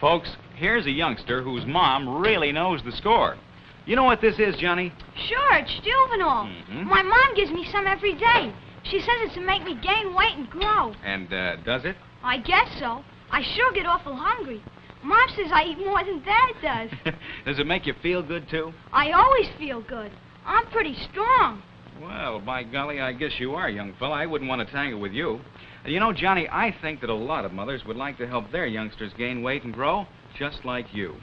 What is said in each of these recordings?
Folks, here's a youngster whose mom really knows the score. You know what this is, Johnny? Sure, it's juvenile. Mhm. My mom gives me some every day. She says it's to make me gain weight and grow. And, uh, does it? I guess so. I sure get awful hungry. Mom says I eat more than Dad does. does it make you feel good, too? I always feel good. I'm pretty strong. Well, by golly, I guess you are, young fella. I wouldn't want to tangle with you. You know, Johnny, I think that a lot of mothers would like to help their youngsters gain weight and grow, just like you.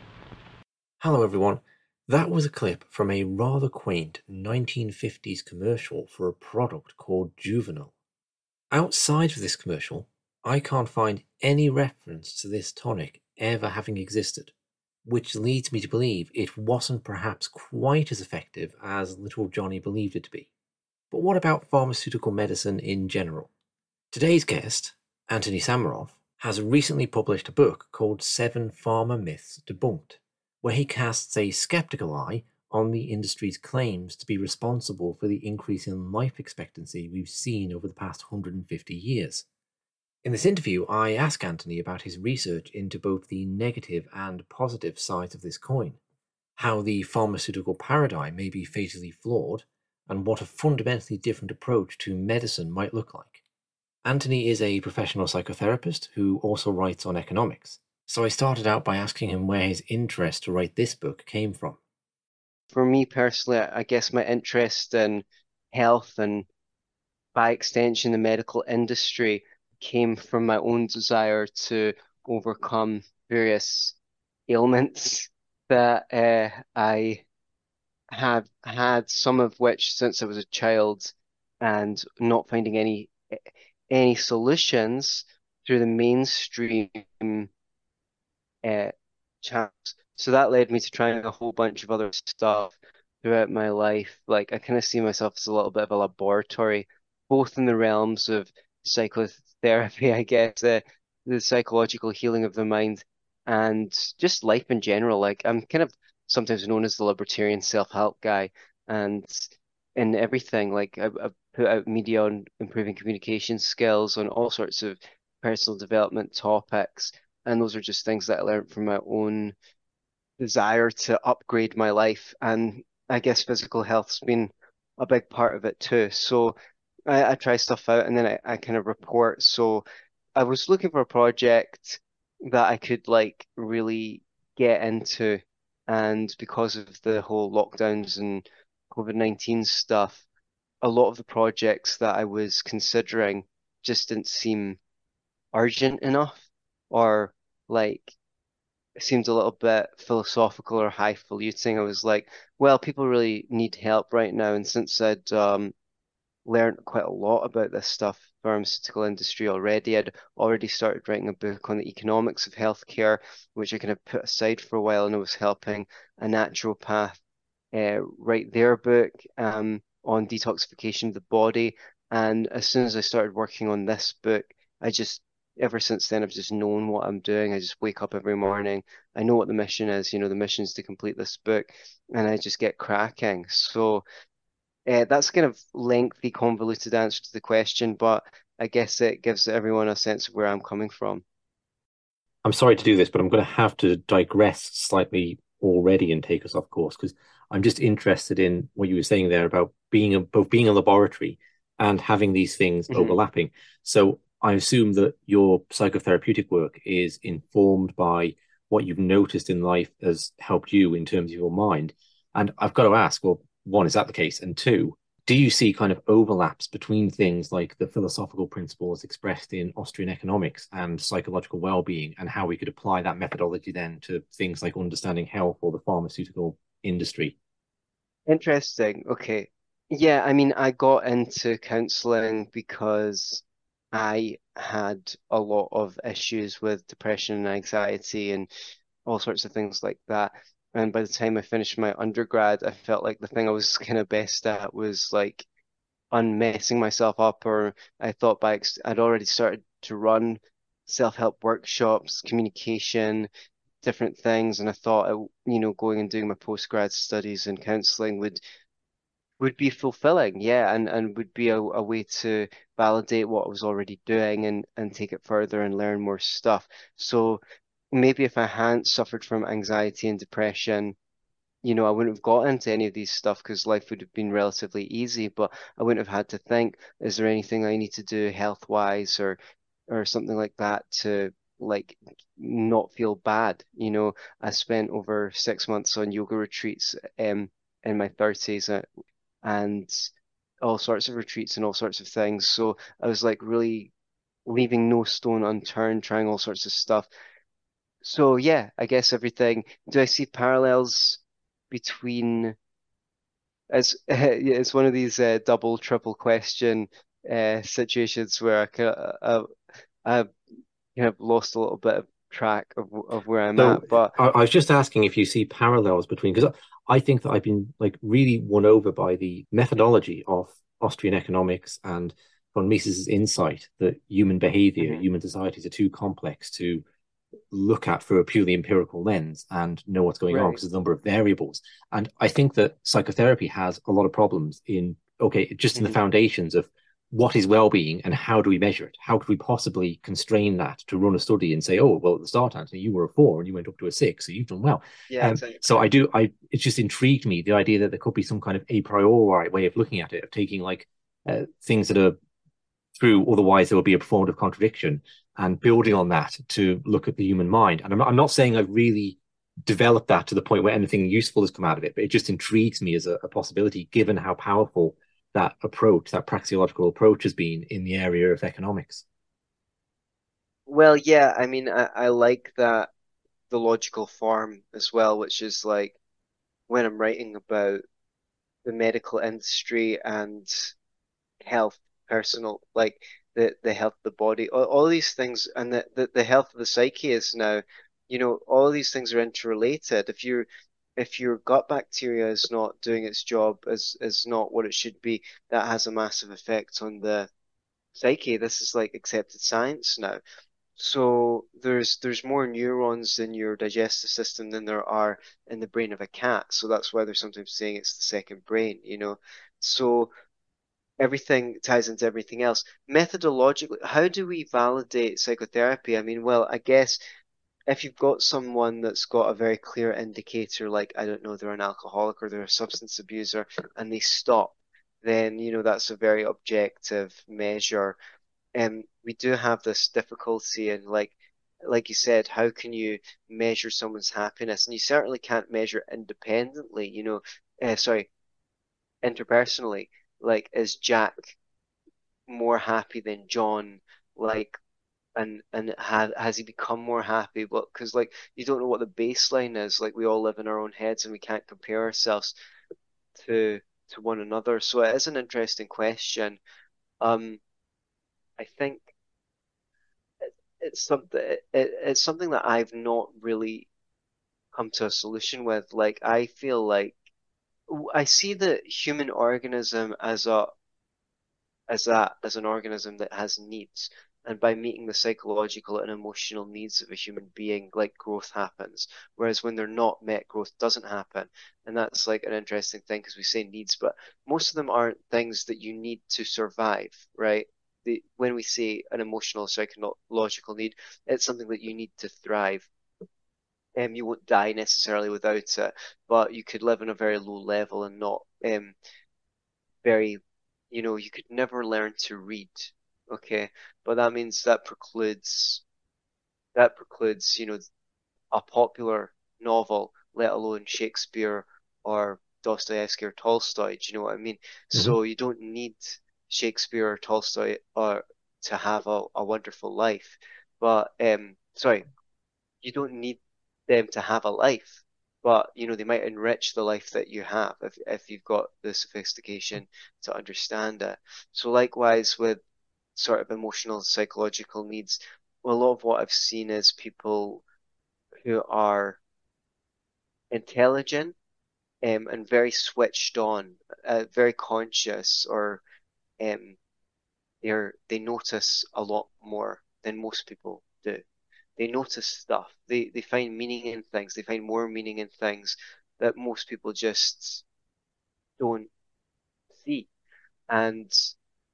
Hello, everyone. That was a clip from a rather quaint 1950s commercial for a product called Juvenile. Outside of this commercial, I can't find any reference to this tonic ever having existed, which leads me to believe it wasn't perhaps quite as effective as little Johnny believed it to be. But what about pharmaceutical medicine in general? Today's guest, Antony Sammeroff, has recently published a book called Seven Pharma Myths Debunked, where he casts a skeptical eye on the industry's claims to be responsible for the increase in life expectancy we've seen over the past 150 years. In this interview, I ask Antony about his research into both the negative and positive sides of this coin, how the pharmaceutical paradigm may be fatally flawed, and what a fundamentally different approach to medicine might look like. Antony is a professional psychotherapist who also writes on economics, so I started out by asking him where his interest to write this book came from. For me personally, I guess my interest in health and by extension the medical industry came from my own desire to overcome various ailments that uh, I have had, some of which since I was a child, and not finding any any solutions through the mainstream uh, channels. So that led me to trying a whole bunch of other stuff throughout my life. Like I kind of see myself as a little bit of a laboratory, both in the realms of psychotherapy, I guess, uh, the psychological healing of the mind, and just life in general. Like I'm kind of sometimes known as the libertarian self-help guy, and in everything, like I, I put out media on improving communication skills, on all sorts of personal development topics, and those are just things that I learned from my own desire to upgrade my life, and I guess physical health's been a big part of it too. So I, I try stuff out and then I, I kind of report. So I was looking for a project that I could like really get into. And because of the whole lockdowns and COVID-19 stuff, a lot of the projects that I was considering just didn't seem urgent enough or like seemed a little bit philosophical or highfalutin. I was like, well, people really need help right now. And since I'd um, learned quite a lot about this stuff, pharmaceutical industry already, I'd already started writing a book on the economics of healthcare, which I kind of put aside for a while, and I was helping a naturopath uh, write their book um, on detoxification of the body. And as soon as I started working on this book, I just ever since then I've just known what I'm doing. I just wake up every morning. I know what the mission is. You know, the mission is to complete this book, and I just get cracking. So uh, that's kind of lengthy, convoluted answer to the question, but I guess it gives everyone a sense of where I'm coming from. I'm sorry to do this, but I'm going to have to digress slightly already and take us off course because I'm just interested in what you were saying there about being a, both being a laboratory and having these things Mhm. overlapping. So I assume that your psychotherapeutic work is informed by what you've noticed in life has helped you in terms of your mind. And I've got to ask, well, one, is that the case? And two, do you see kind of overlaps between things like the philosophical principles expressed in Austrian economics and psychological well-being and how we could apply that methodology then to things like understanding health or the pharmaceutical industry? Interesting. Okay. Yeah, I mean, I got into counseling because I had a lot of issues with depression and anxiety and all sorts of things like that. And by the time I finished my undergrad, I felt like the thing I was kind of best at was like unmessing myself up, or I thought by ex I'd already started to run self-help workshops, communication, different things, and I thought, you know, going and doing my postgrad studies in counseling would would be fulfilling, yeah, and and would be a, a way to validate what I was already doing and and take it further and learn more stuff. So maybe if I hadn't suffered from anxiety and depression, you know, I wouldn't have got into any of these stuff because life would have been relatively easy, but I wouldn't have had to think, is there anything I need to do health wise or or something like that to like not feel bad. You know, I spent over six months on yoga retreats um in my 30s uh, and all sorts of retreats and all sorts of things. So I was like really leaving no stone unturned, trying all sorts of stuff. So yeah, I guess everything. Do I see parallels between it's it's one of these uh, double triple question uh, situations where I kind of, I've kind of lost a little bit of track of of where I'm So at. But I, I was just asking if you see parallels between, because I think that I've been like really won over by the methodology of Austrian economics and von Mises's insight that human behavior, mhm, human societies are too complex to look at through a purely empirical lens and know what's going on because there's a number of variables. And I think that psychotherapy has a lot of problems in, okay, just in the mhm, foundations of what is well-being and how do we measure it? How could we possibly constrain that to run a study and say, oh, well, at the start, Antony, you were a four and you went up to a six, so you've done well. Yeah, Um, so. I do, I it just intrigued me the idea that there could be some kind of a priori way of looking at it, of taking like uh, things that are through, otherwise there would be a performative contradiction and building on that to look at the human mind. And I'm not, I'm not saying I've really developed that to the point where anything useful has come out of it, but it just intrigues me as a, a possibility given how powerful that approach, that praxeological approach has been in the area of economics. Well, yeah, I mean, I, I like that the logical form as well, which is like when I'm writing about the medical industry and health, personal, like the the health of the body, all, all these things, and the, the the health of the psyche is now, you know, all these things are interrelated. If you if your gut bacteria is not doing its job, is is not what it should be, that has a massive effect on the psyche. This is like accepted science now. So there's there's more neurons in your digestive system than there are in the brain of a cat. So that's why they're sometimes saying it's the second brain, you know. So everything ties into everything else. Methodologically, how do we validate psychotherapy? I mean, well, I guess if you've got someone that's got a very clear indicator, like, I don't know, they're an alcoholic or they're a substance abuser, and they stop, then, you know, that's a very objective measure. And we do have this difficulty in, like, like you said, how can you measure someone's happiness? And you certainly can't measure independently, you know, uh, sorry, interpersonally. Like, is Jack more happy than John? Like, and and has has he become more happy? But because like you don't know what the baseline is. Like we all live in our own heads and we can't compare ourselves to to one another. So it is an interesting question. Um, I think it, it's something it, it's something that I've not really come to a solution with. Like I feel like I see the human organism as a as that as an organism that has needs. And by meeting the psychological and emotional needs of a human being, like growth happens. Whereas when they're not met, growth doesn't happen. And that's like an interesting thing because we say needs, but most of them aren't things that you need to survive, right? The, when we say an emotional psychological need, it's something that you need to thrive. Um, you won't die necessarily without it, but you could live on a very low level and not um very, you know, you could never learn to read. Okay, but that means that precludes that precludes, you know, a popular novel, let alone Shakespeare or Dostoevsky or Tolstoy. Do you know what I mean? Mhm. So you don't need Shakespeare or Tolstoy or to have a, a wonderful life. But um, sorry, you don't need them to have a life, but you know they might enrich the life that you have if if you've got the sophistication to understand it. So likewise with sort of emotional psychological needs, a lot of what I've seen is people who are intelligent um, and very switched on, uh, very conscious, or um, they're they notice a lot more than most people do. They notice stuff. They they find meaning in things. They find more meaning in things that most people just don't see. And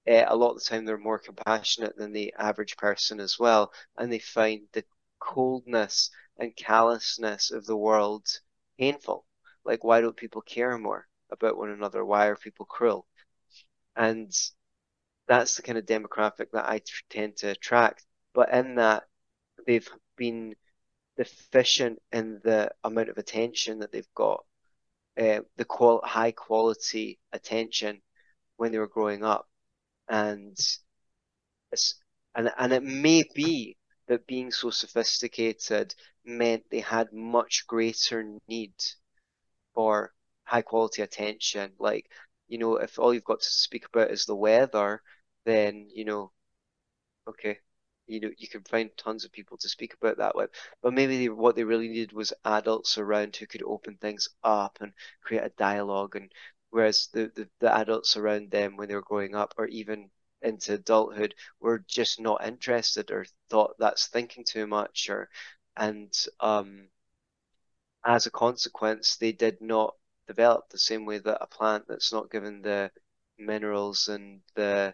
uh, a lot of the time, they're more compassionate than the average person as well. And they find the coldness and callousness of the world painful? Like, why don't people care more about one another? Why are people cruel? And that's the kind of demographic that I tend to attract. But in that, they've been deficient in the amount of attention that they've got, uh, the qual high quality attention when they were growing up, and and and it may be that being so sophisticated meant they had much greater need for high quality attention. Like, you know, if all you've got to speak about is the weather, then, you know, okay, you know, you can find tons of people to speak about that with. But maybe they, what they really needed was adults around who could open things up and create a dialogue. And whereas the, the, the adults around them when they were growing up, or even into adulthood, were just not interested or thought that's thinking too much, or and um, as a consequence, they did not develop the same way that a plant that's not given the minerals and the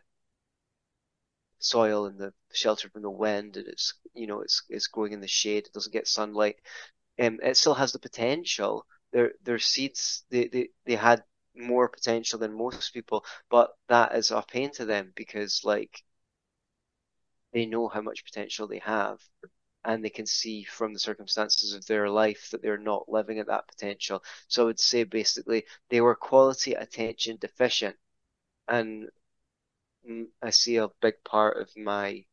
soil and the shelter from the wind and it's you know it's it's growing in the shade it doesn't get sunlight um it still has the potential their their seeds they, they they had more potential than most people but that is a pain to them because like they know how much potential they have and they can see from the circumstances of their life that they're not living at that potential. So I would say basically they were quality attention deficient. And I see a big part of my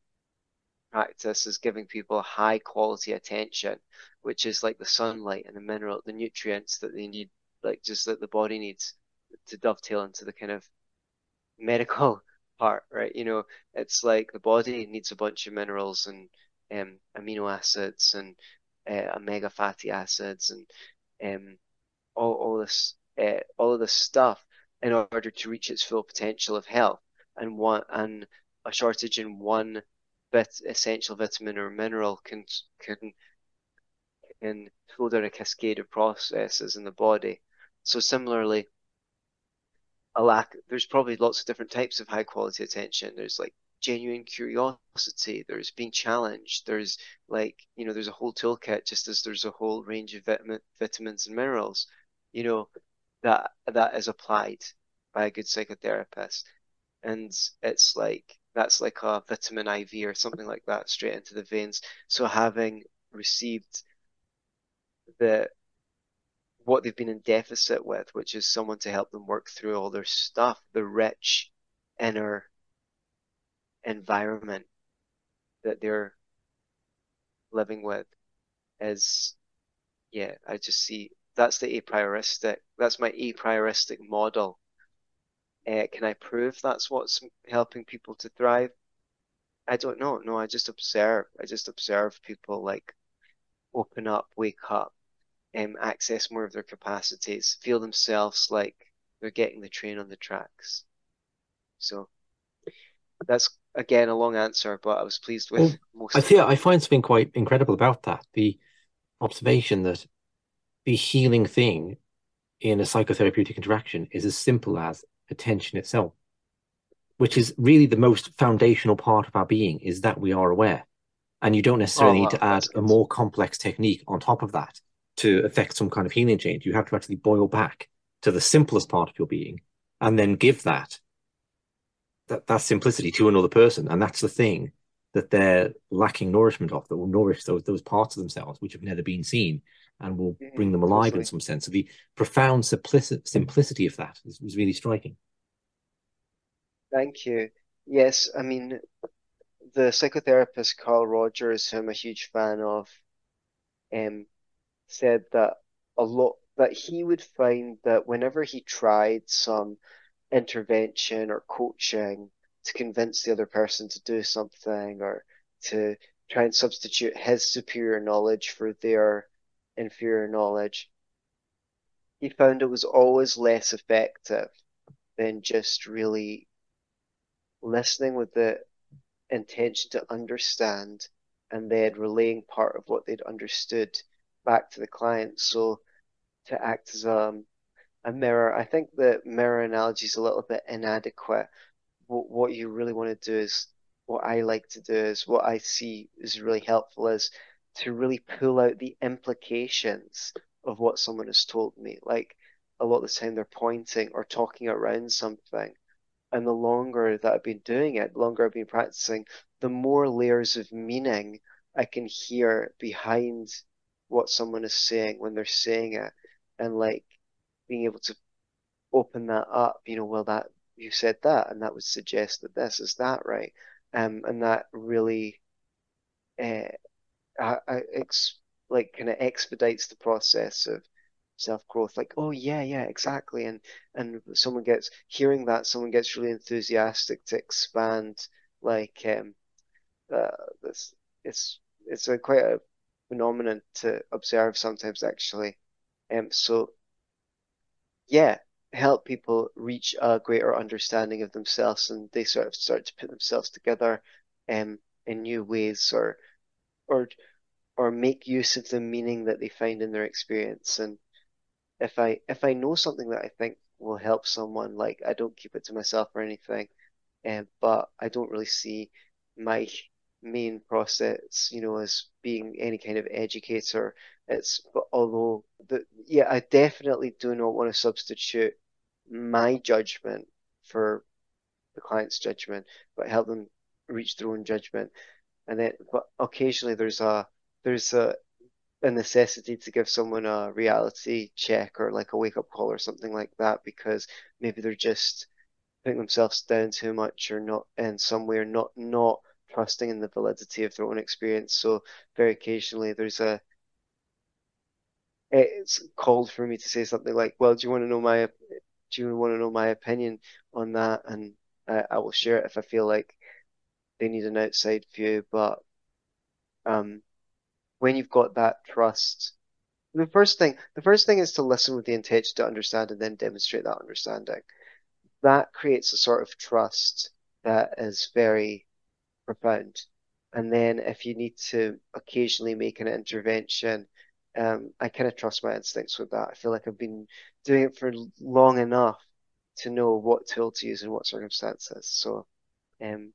practice is giving people high quality attention, which is like the sunlight and the mineral, the nutrients that they need, like just that the body needs to dovetail into the kind of medical part, right? You know, it's like the body needs a bunch of minerals and um, amino acids and uh, omega fatty acids and um, all, all this uh, all of this stuff in order to reach its full potential of health and one and a shortage in one bit essential vitamin or mineral can can can slow down a cascade of processes in the body. So similarly, a lack there's probably lots of different types of high quality attention. There's like genuine curiosity there's being challenged there's like you know there's a whole toolkit just as there's a whole range of vitamin, vitamins and minerals you know that that is applied by a good psychotherapist and it's like that's like a vitamin iv or something like that straight into the veins. So having received the what they've been in deficit with which is someone to help them work through all their stuff the rich inner environment that they're living with is yeah i just see that's the a prioristic that's my a prioristic model uh, can i prove that's what's helping people to thrive i don't know no i just observe i just observe people like open up wake up um, access more of their capacities feel themselves like they're getting the train on the tracks so that's again a long answer, but I was pleased with well, most. I feel I find something quite incredible about that. The observation that the healing thing in a psychotherapeutic interaction is as simple as attention itself, which is really the most foundational part of our being, is that we are aware. And you don't necessarily oh, need to add a more complex technique on top of that to affect some kind of healing change. You have to actually boil back to the simplest part of your being and then give that that, that simplicity to another person. And that's the thing that they're lacking nourishment of, that will nourish those, those parts of themselves which have never been seen and will bring them alive in some sense. So the profound simplicity, simplicity of that is, is really striking. Thank you. Yes, I mean, the psychotherapist Carl Rogers, who I'm a huge fan of, um, said that a lot that he would find that whenever he tried some intervention or coaching to convince the other person to do something or to try and substitute his superior knowledge for their inferior knowledge. He found it was always less effective than just really listening with the intention to understand and then relaying part of what they'd understood back to the client. So to act as a a mirror. I think the mirror analogy is a little bit inadequate. What, what you really want to do is, what I like to do is, what I see is really helpful is to really pull out the implications of what someone has told me. Like a lot of the time they're pointing or talking around something. And the longer that I've been doing it, the longer I've been practicing, the more layers of meaning I can hear behind what someone is saying when they're saying it. And like being able to open that up, you know, well that you said that and that would suggest that this is that right. Um and that really uh, uh, ex like kind of expedites the process of self growth. Like, oh yeah, yeah, exactly. And and someone gets hearing that, someone gets really enthusiastic to expand. Like, um, uh, this it's it's a quite a phenomenon to observe sometimes actually. Um, so yeah, help people reach a greater understanding of themselves, and they sort of start to put themselves together, um, in new ways, or or or make use of the meaning that they find in their experience. And if I if I know something that I think will help someone, like I don't keep it to myself or anything, um, but I don't really see my main process, you know, as being any kind of educator. It's but although the yeah, I definitely do not want to substitute my judgment for the client's judgment, but help them reach their own judgment. And then, but occasionally there's a there's a a necessity to give someone a reality check or like a wake up call or something like that because maybe they're just putting themselves down too much or not in some way or not not trusting in the validity of their own experience. So very occasionally there's a it's called for me to say something like, "Well, do you want to know my do you want to know my opinion on that?" And I, I will share it if I feel like they need an outside view. But um, when you've got that trust, the first thing the first thing is to listen with the intention to understand and then demonstrate that understanding. That creates a sort of trust that is very profound. And then if you need to occasionally make an intervention, um, I kind of trust my instincts with that. I feel like I've been doing it for long enough to know what tool to use in what circumstances. So, um,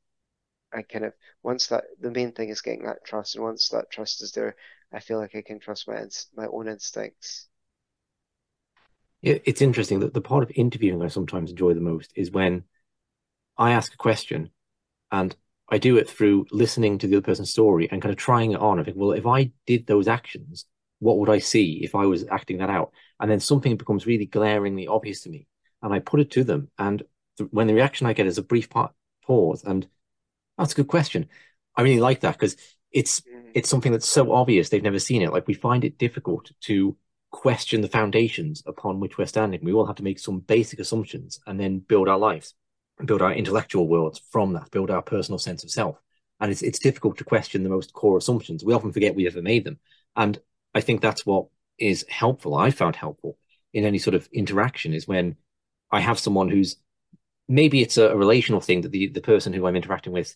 I kind of once that the main thing is getting that trust, and once that trust is there, I feel like I can trust my my own instincts. It's interesting that the part of interviewing I sometimes enjoy the most is when I ask a question and I do it through listening to the other person's story and kind of trying it on. I think, well, if I did those actions, what would I see if I was acting that out? And then something becomes really glaringly obvious to me, and I put it to them. And th- when the reaction I get is a brief pause, and that's a good question. I really like that because it's mm-hmm. it's something that's so obvious they've never seen it. Like we find it difficult to question the foundations upon which we're standing. We all have to make some basic assumptions and then build our lives, build our intellectual worlds from that, build our personal sense of self. And it's it's difficult to question the most core assumptions. We often forget we ever made them. And I think that's what is helpful. I found helpful in any sort of interaction is when I have someone who's maybe it's a, relational thing that the, the person who I'm interacting with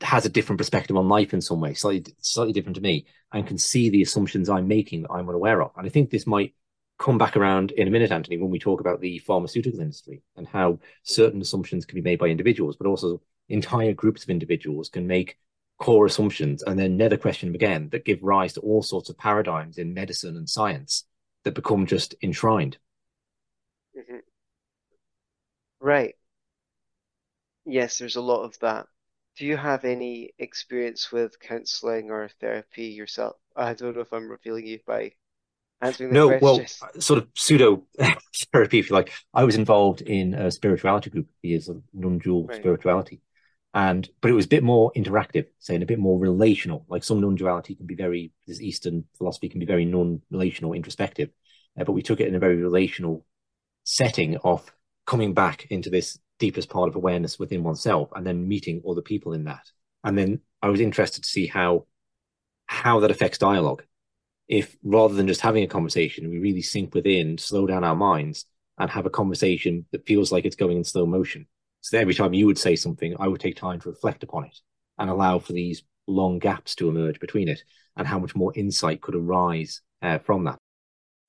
has a different perspective on life in some way, slightly slightly different to me, and can see the assumptions I'm making that I'm unaware of. And I think this might come back around in a minute, Antony, when we talk about the pharmaceutical industry and how certain assumptions can be made by individuals, but also entire groups of individuals can make core assumptions and then never question them again that give rise to all sorts of paradigms in medicine and science that become just enshrined. Mm-hmm. Right. Yes, there's a lot of that do you have any experience with counseling or therapy yourself? I don't know if I'm revealing you by answering the no, question. well, sort of pseudo therapy, if you like. I was involved in a spirituality group years of non-dual right. spirituality, and but it was a bit more interactive, saying a bit more relational. Like some non-duality can be very, this Eastern philosophy can be very non-relational, introspective, uh, but we took it in a very relational setting of coming back into this deepest part of awareness within oneself and then meeting other people in that. And then I was interested to see how how that affects dialogue. If rather than just having a conversation, we really sink within, slow down our minds, and have a conversation that feels like it's going in slow motion. So every time you would say something, I would take time to reflect upon it and allow for these long gaps to emerge between it, and how much more insight could arise uh, from that.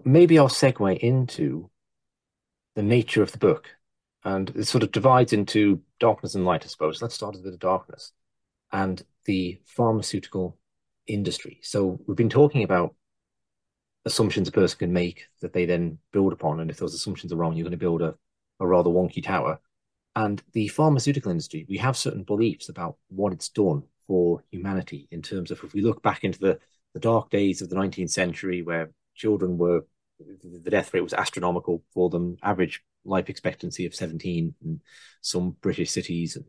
Maybe I'll segue into the nature of the book and it sort of divides into darkness and light, I suppose. Let's start with the darkness and the pharmaceutical industry. So we've been talking about assumptions a person can make that they then build upon. And if those assumptions are wrong, you're going to build a, a rather wonky tower. And the pharmaceutical industry, we have certain beliefs about what it's done for humanity in terms of if we look back into the, the dark days of the 19th century where children were, the death rate was astronomical for them, average life expectancy of 17 in some British cities. And,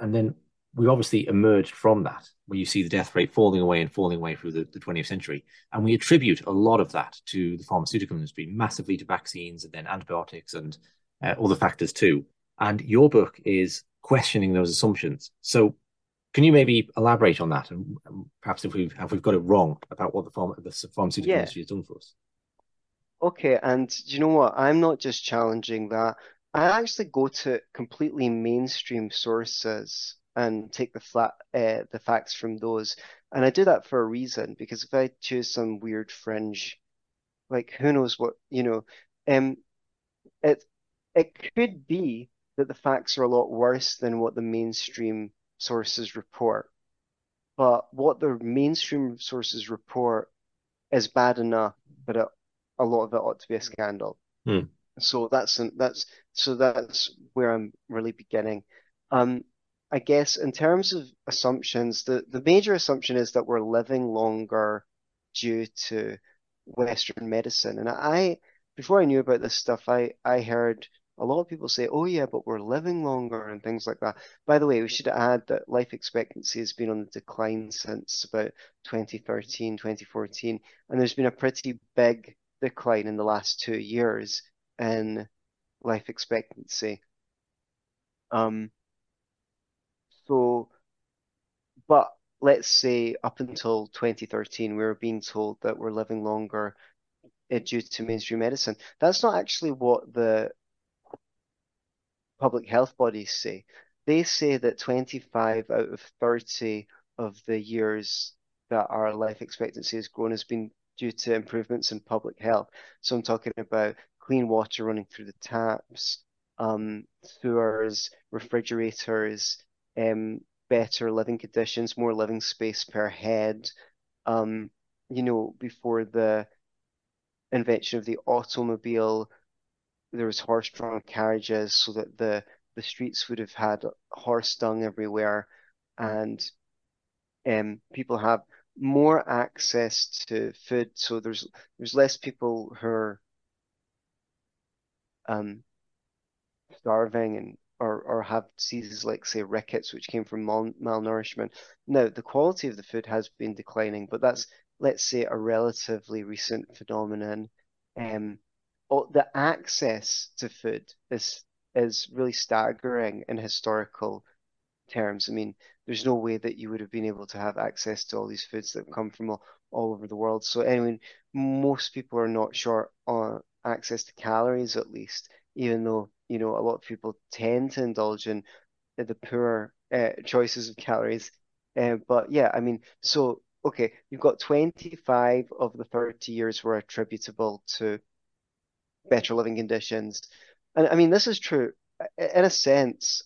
and then we obviously emerged from that, where you see the death rate falling away and falling away through the, the 20th century. And we attribute a lot of that to the pharmaceutical industry, massively to vaccines and then antibiotics and uh, other factors too. And your book is questioning those assumptions. So can you maybe elaborate on that and, perhaps if we've if we've got it wrong about what the, pharma, the pharmaceutical yeah. industry has done for us? Okay, and you know what? I'm not just challenging that. I actually go to completely mainstream sources and take the flat uh, the facts from those. And I do that for a reason because if I choose some weird fringe, like who knows what you know, um, it it could be that the facts are a lot worse than what the mainstream sources report. But what the mainstream sources report is bad enough, but it, a lot of it ought to be a scandal. Hmm. So that's that's so that's where I'm really beginning. Um, I guess in terms of assumptions, the, the major assumption is that we're living longer due to Western medicine. And I, before I knew about this stuff, I, I heard a lot of people say, oh yeah, but we're living longer and things like that. By the way, we should add that life expectancy has been on the decline since about 2013, 2014, and there's been a pretty big decline in the last two years in life expectancy. Um, so, but let's say up until 2013, we were being told that we're living longer uh, due to mainstream medicine. That's not actually what the public health bodies say. They say that 25 out of 30 of the years that our life expectancy has grown has been due to improvements in public health. So I'm talking about clean water running through the taps, um, sewers, refrigerators, um, better living conditions, more living space per head. Um, you know, before the invention of the automobile, there was horse-drawn carriages so that the the streets would have had horse dung everywhere, and um, people have more access to food. So there's there's less people who are um, starving and or, or have diseases like, say, rickets, which came from mal- malnourishment. Now, the quality of the food has been declining, but that's, let's say, a relatively recent phenomenon. Um, the access to food is is really staggering in historical terms. I mean, there's no way that you would have been able to have access to all these foods that come from all, all over the world. So anyway, most people are not short on access to calories, at least, even though you know, a lot of people tend to indulge in the poor uh, choices of calories. Uh, but yeah, I mean, so okay, you've got 25 of the 30 years were attributable to better living conditions. And I mean, this is true in a sense.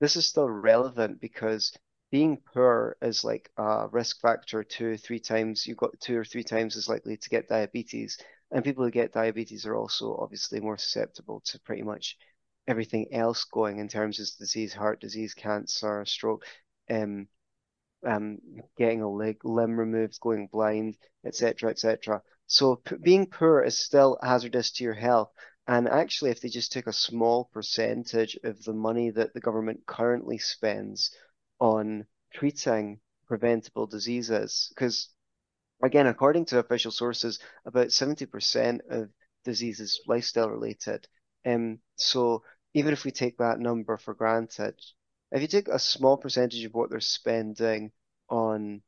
This is still relevant because being poor is like a risk factor two, three times. You've got two or three times as likely to get diabetes and people who get diabetes are also obviously more susceptible to pretty much everything else going in terms of disease, heart disease, cancer, stroke, um, um, getting a leg, limb removed, going blind, etc., etc. So p- being poor is still hazardous to your health. And actually, if they just took a small percentage of the money that the government currently spends on treating preventable diseases, because Again, according to official sources, about 70% of diseases lifestyle related. Um, so even if we take that number for granted, if you take a small percentage of what they're spending on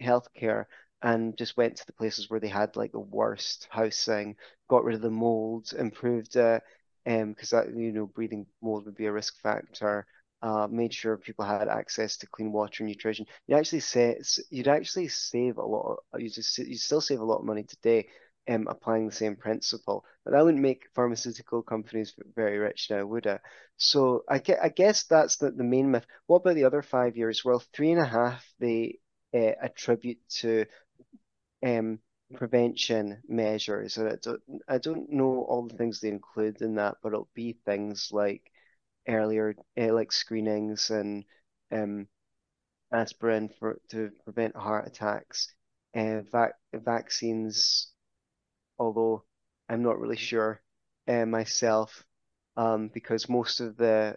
healthcare and just went to the places where they had like the worst housing, got rid of the mold, improved it, um, because that you know breathing mold would be a risk factor, uh, made sure people had access to clean water and nutrition. You actually say you'd actually save a lot. Of, you just you still save a lot of money today, um, applying the same principle. But that wouldn't make pharmaceutical companies very rich now, would it? So I, I guess that's the, the main myth. What about the other five years? Well, three and a half they uh, attribute to um, prevention measures. I don't, I don't know all the things they include in that, but it'll be things like earlier, uh, like screenings and um, aspirin for to prevent heart attacks, and uh, vac vaccines. Although I'm not really sure uh, myself, um, because most of the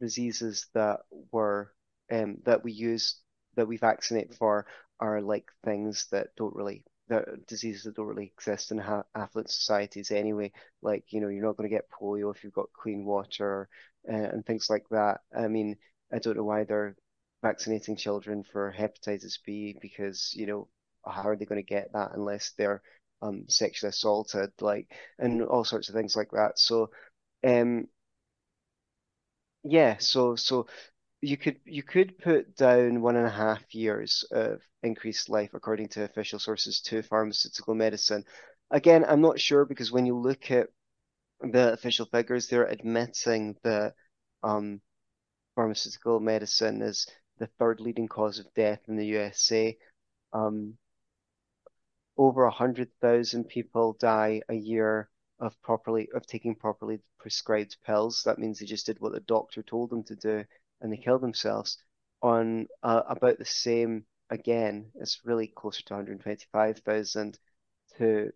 diseases that were um, that we use that we vaccinate for are like things that don't really that diseases that don't really exist in ha- affluent societies anyway. Like you know, you're not going to get polio if you've got clean water uh, and things like that. I mean, I don't know why they're vaccinating children for hepatitis B because you know how are they going to get that unless they're um, sexually assaulted, like and all sorts of things like that. So, um, yeah, so so you could you could put down one and a half years of increased life according to official sources to pharmaceutical medicine. Again, I'm not sure because when you look at the official figures, they're admitting that um, pharmaceutical medicine is the third leading cause of death in the USA. Um, over a hundred thousand people die a year of properly of taking properly prescribed pills. That means they just did what the doctor told them to do and they kill themselves. On uh, about the same again, it's really closer to 125,000 to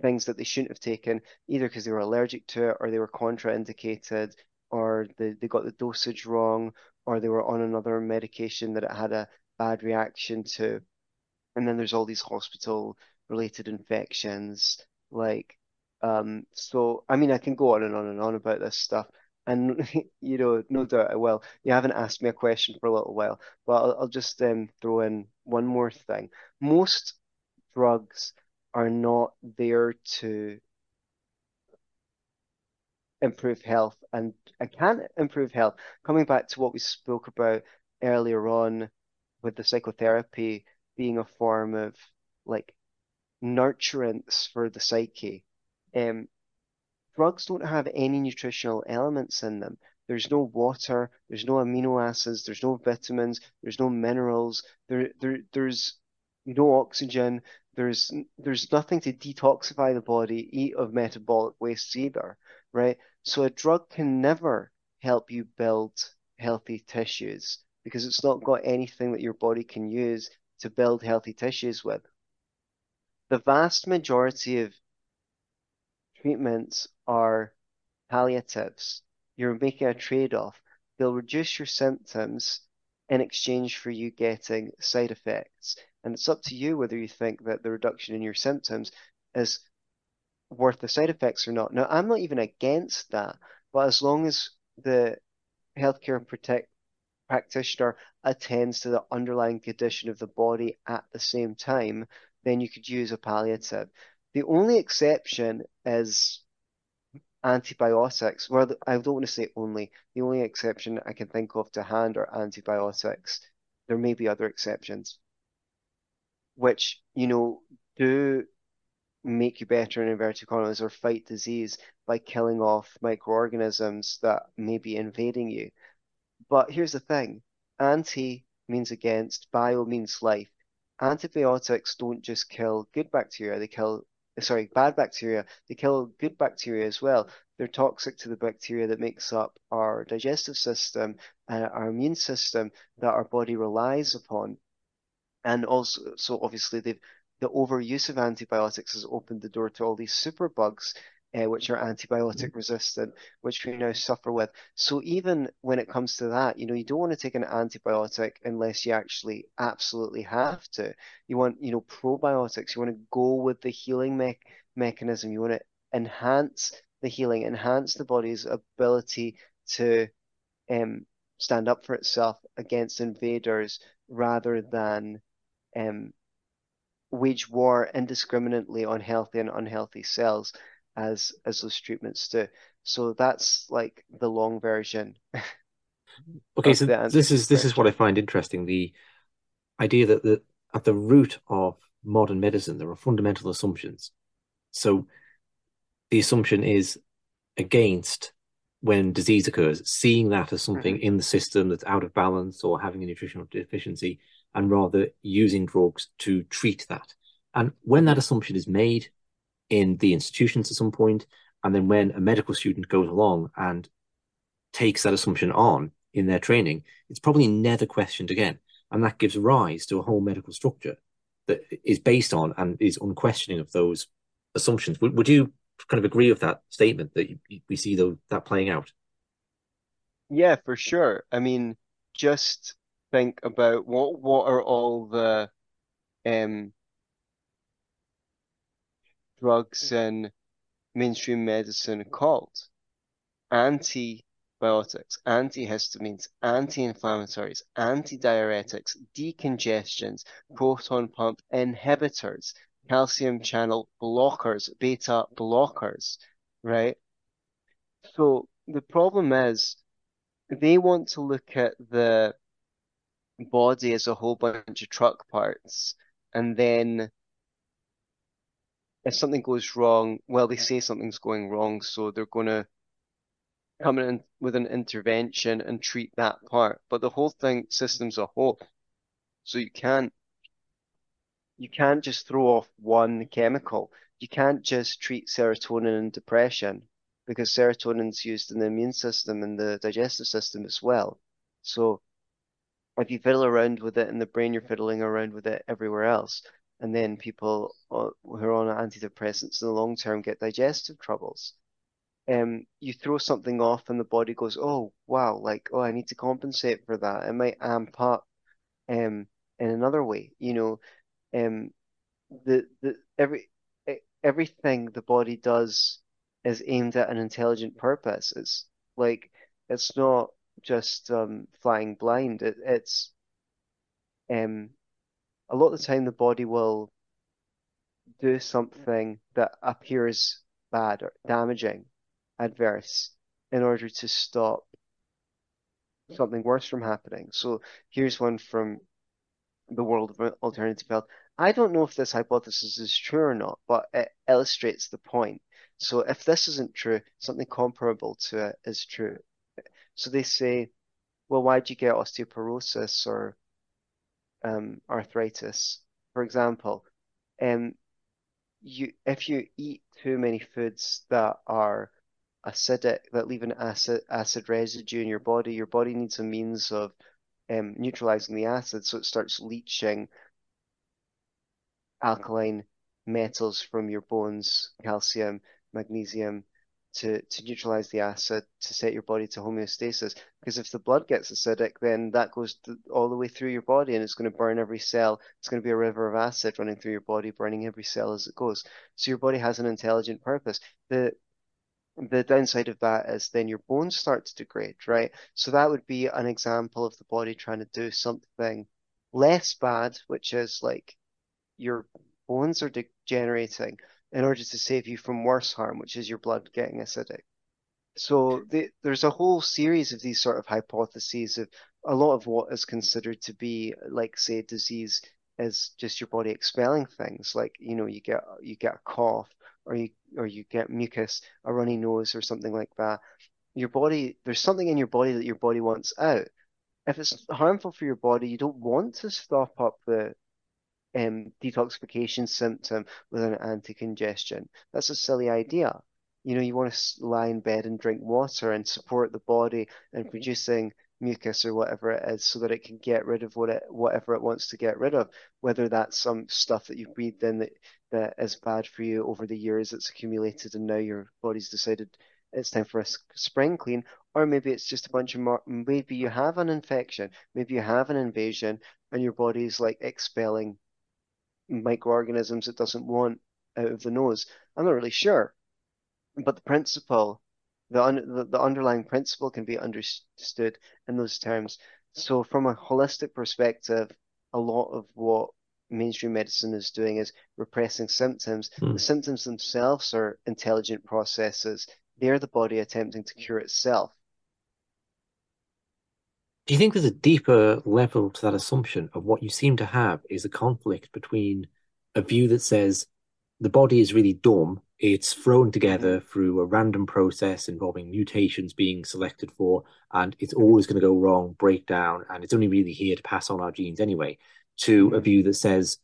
things that they shouldn't have taken, either because they were allergic to it or they were contraindicated or they, they got the dosage wrong or they were on another medication that it had a bad reaction to. And then there's all these hospital related infections. Like, um, so I mean, I can go on and on and on about this stuff. And you know, no doubt I will. You haven't asked me a question for a little while, but I'll, I'll just um, throw in one more thing. Most drugs are not there to improve health, and I can improve health. Coming back to what we spoke about earlier on with the psychotherapy being a form of like nurturance for the psyche. Um, drugs don't have any nutritional elements in them. There's no water, there's no amino acids, there's no vitamins, there's no minerals, there, there there's no oxygen, there's there's nothing to detoxify the body, eat of metabolic wastes either, right? So a drug can never help you build healthy tissues because it's not got anything that your body can use to build healthy tissues with. The vast majority of treatments are palliatives. You're making a trade-off. They'll reduce your symptoms in exchange for you getting side effects. And it's up to you whether you think that the reduction in your symptoms is worth the side effects or not. Now, I'm not even against that, but as long as the healthcare protect practitioner attends to the underlying condition of the body at the same time, then you could use a palliative. The only exception is antibiotics. Well, I don't want to say only. The only exception I can think of to hand are antibiotics. There may be other exceptions, which, you know, do make you better in inverted commas or fight disease by killing off microorganisms that may be invading you. But here's the thing anti means against, bio means life. Antibiotics don't just kill good bacteria, they kill, sorry, bad bacteria, they kill good bacteria as well. They're toxic to the bacteria that makes up our digestive system and our immune system that our body relies upon. And also, so obviously, they've the overuse of antibiotics has opened the door to all these superbugs, uh, which are antibiotic mm-hmm. resistant, which we now suffer with. So even when it comes to that, you know, you don't want to take an antibiotic unless you actually absolutely have to. You want, you know, probiotics. You want to go with the healing me- mechanism. You want to enhance the healing, enhance the body's ability to um, stand up for itself against invaders rather than um, wage war indiscriminately on healthy and unhealthy cells as as those treatments do. So that's like the long version. okay, so this is this is what I find interesting: the idea that the at the root of modern medicine there are fundamental assumptions. So the assumption is against when disease occurs, seeing that as something mm-hmm. in the system that's out of balance or having a nutritional deficiency and rather using drugs to treat that. And when that assumption is made in the institutions at some point, and then when a medical student goes along and takes that assumption on in their training, it's probably never questioned again. And that gives rise to a whole medical structure that is based on and is unquestioning of those assumptions. Would, would you kind of agree with that statement that you, we see though that playing out? Yeah, for sure. I mean, just think about what what are all the um drugs in mainstream medicine called? Antibiotics, antihistamines, anti-inflammatories, antidiuretics, decongestants, proton pump inhibitors, calcium channel blockers, beta blockers, right? So the problem is they want to look at the body as a whole bunch of truck parts and then if something goes wrong, well, they say something's going wrong, so they're going to come in with an intervention and treat that part. But the whole thing, system's a whole. So you can't you can't just throw off one chemical. You can't just treat serotonin and depression because serotonin's used in the immune system and the digestive system as well. So if you fiddle around with it in the brain, you're fiddling around with it everywhere else. And then people uh, who are on antidepressants in the long term get digestive troubles. Um, you throw something off and the body goes, oh wow, like oh I need to compensate for that. It might amp up um in another way, you know. Um, the the every everything the body does is aimed at an intelligent purpose. It's like it's not just um, flying blind. It, it's um, a lot of the time the body will do something that appears bad or damaging, adverse, in order to stop something worse from happening. So here's one from the world of alternative health. I don't know if this hypothesis is true or not, but it illustrates the point. So if this isn't true, something comparable to it is true. So they say, well, why do you get osteoporosis or um, arthritis? For example, um, you if you eat too many foods that are acidic, that leave an acid acid residue in your body, your body needs a means of um, neutralizing the acid, so it starts leaching alkaline metals from your bones, calcium, magnesium, to, to neutralize the acid to set your body to homeostasis. Because if the blood gets acidic, then that goes all the way through your body and it's going to burn every cell. It's going to be a river of acid running through your body, burning every cell as it goes. So your body has an intelligent purpose. The the downside of that is then your bones start to degrade, right? So that would be an example of the body trying to do something less bad, which is like your bones are degenerating in order to save you from worse harm, which is your blood getting acidic. So the, there's a whole series of these sort of hypotheses of a lot of what is considered to be like say disease is just your body expelling things like you know you get you get a cough or you or you get mucus a runny nose or something like that. Your body there's something in your body that your body wants out. If it's harmful for your body you don't want to stop up the um, detoxification symptom with an anti-congestion. That's a silly idea. You know, you want to lie in bed and drink water and support the body in producing mucus or whatever it is so that it can get rid of what it, whatever it wants to get rid of, whether that's some stuff that you've breathed in that, that is bad for you over the years that's accumulated and now your body's decided it's time for a spring clean, or maybe it's just a bunch of more, maybe you have an infection, maybe you have an invasion and your body's like expelling microorganisms it doesn't want out of the nose. I'm not really sure, but the principle, the, un, the, underlying principle can be understood in those terms. So from a holistic perspective, a lot of what mainstream medicine is doing is repressing symptoms. Mm. The symptoms themselves are intelligent processes. They're the body attempting to cure itself. Do you think there's a deeper level to that assumption of what you seem to have is a conflict between a view that says the body is really dumb, it's thrown together mm-hmm. through a random process involving mutations being selected for, and it's always going to go wrong, break down, and it's only really here to pass on our genes anyway. to a Mhm. view that says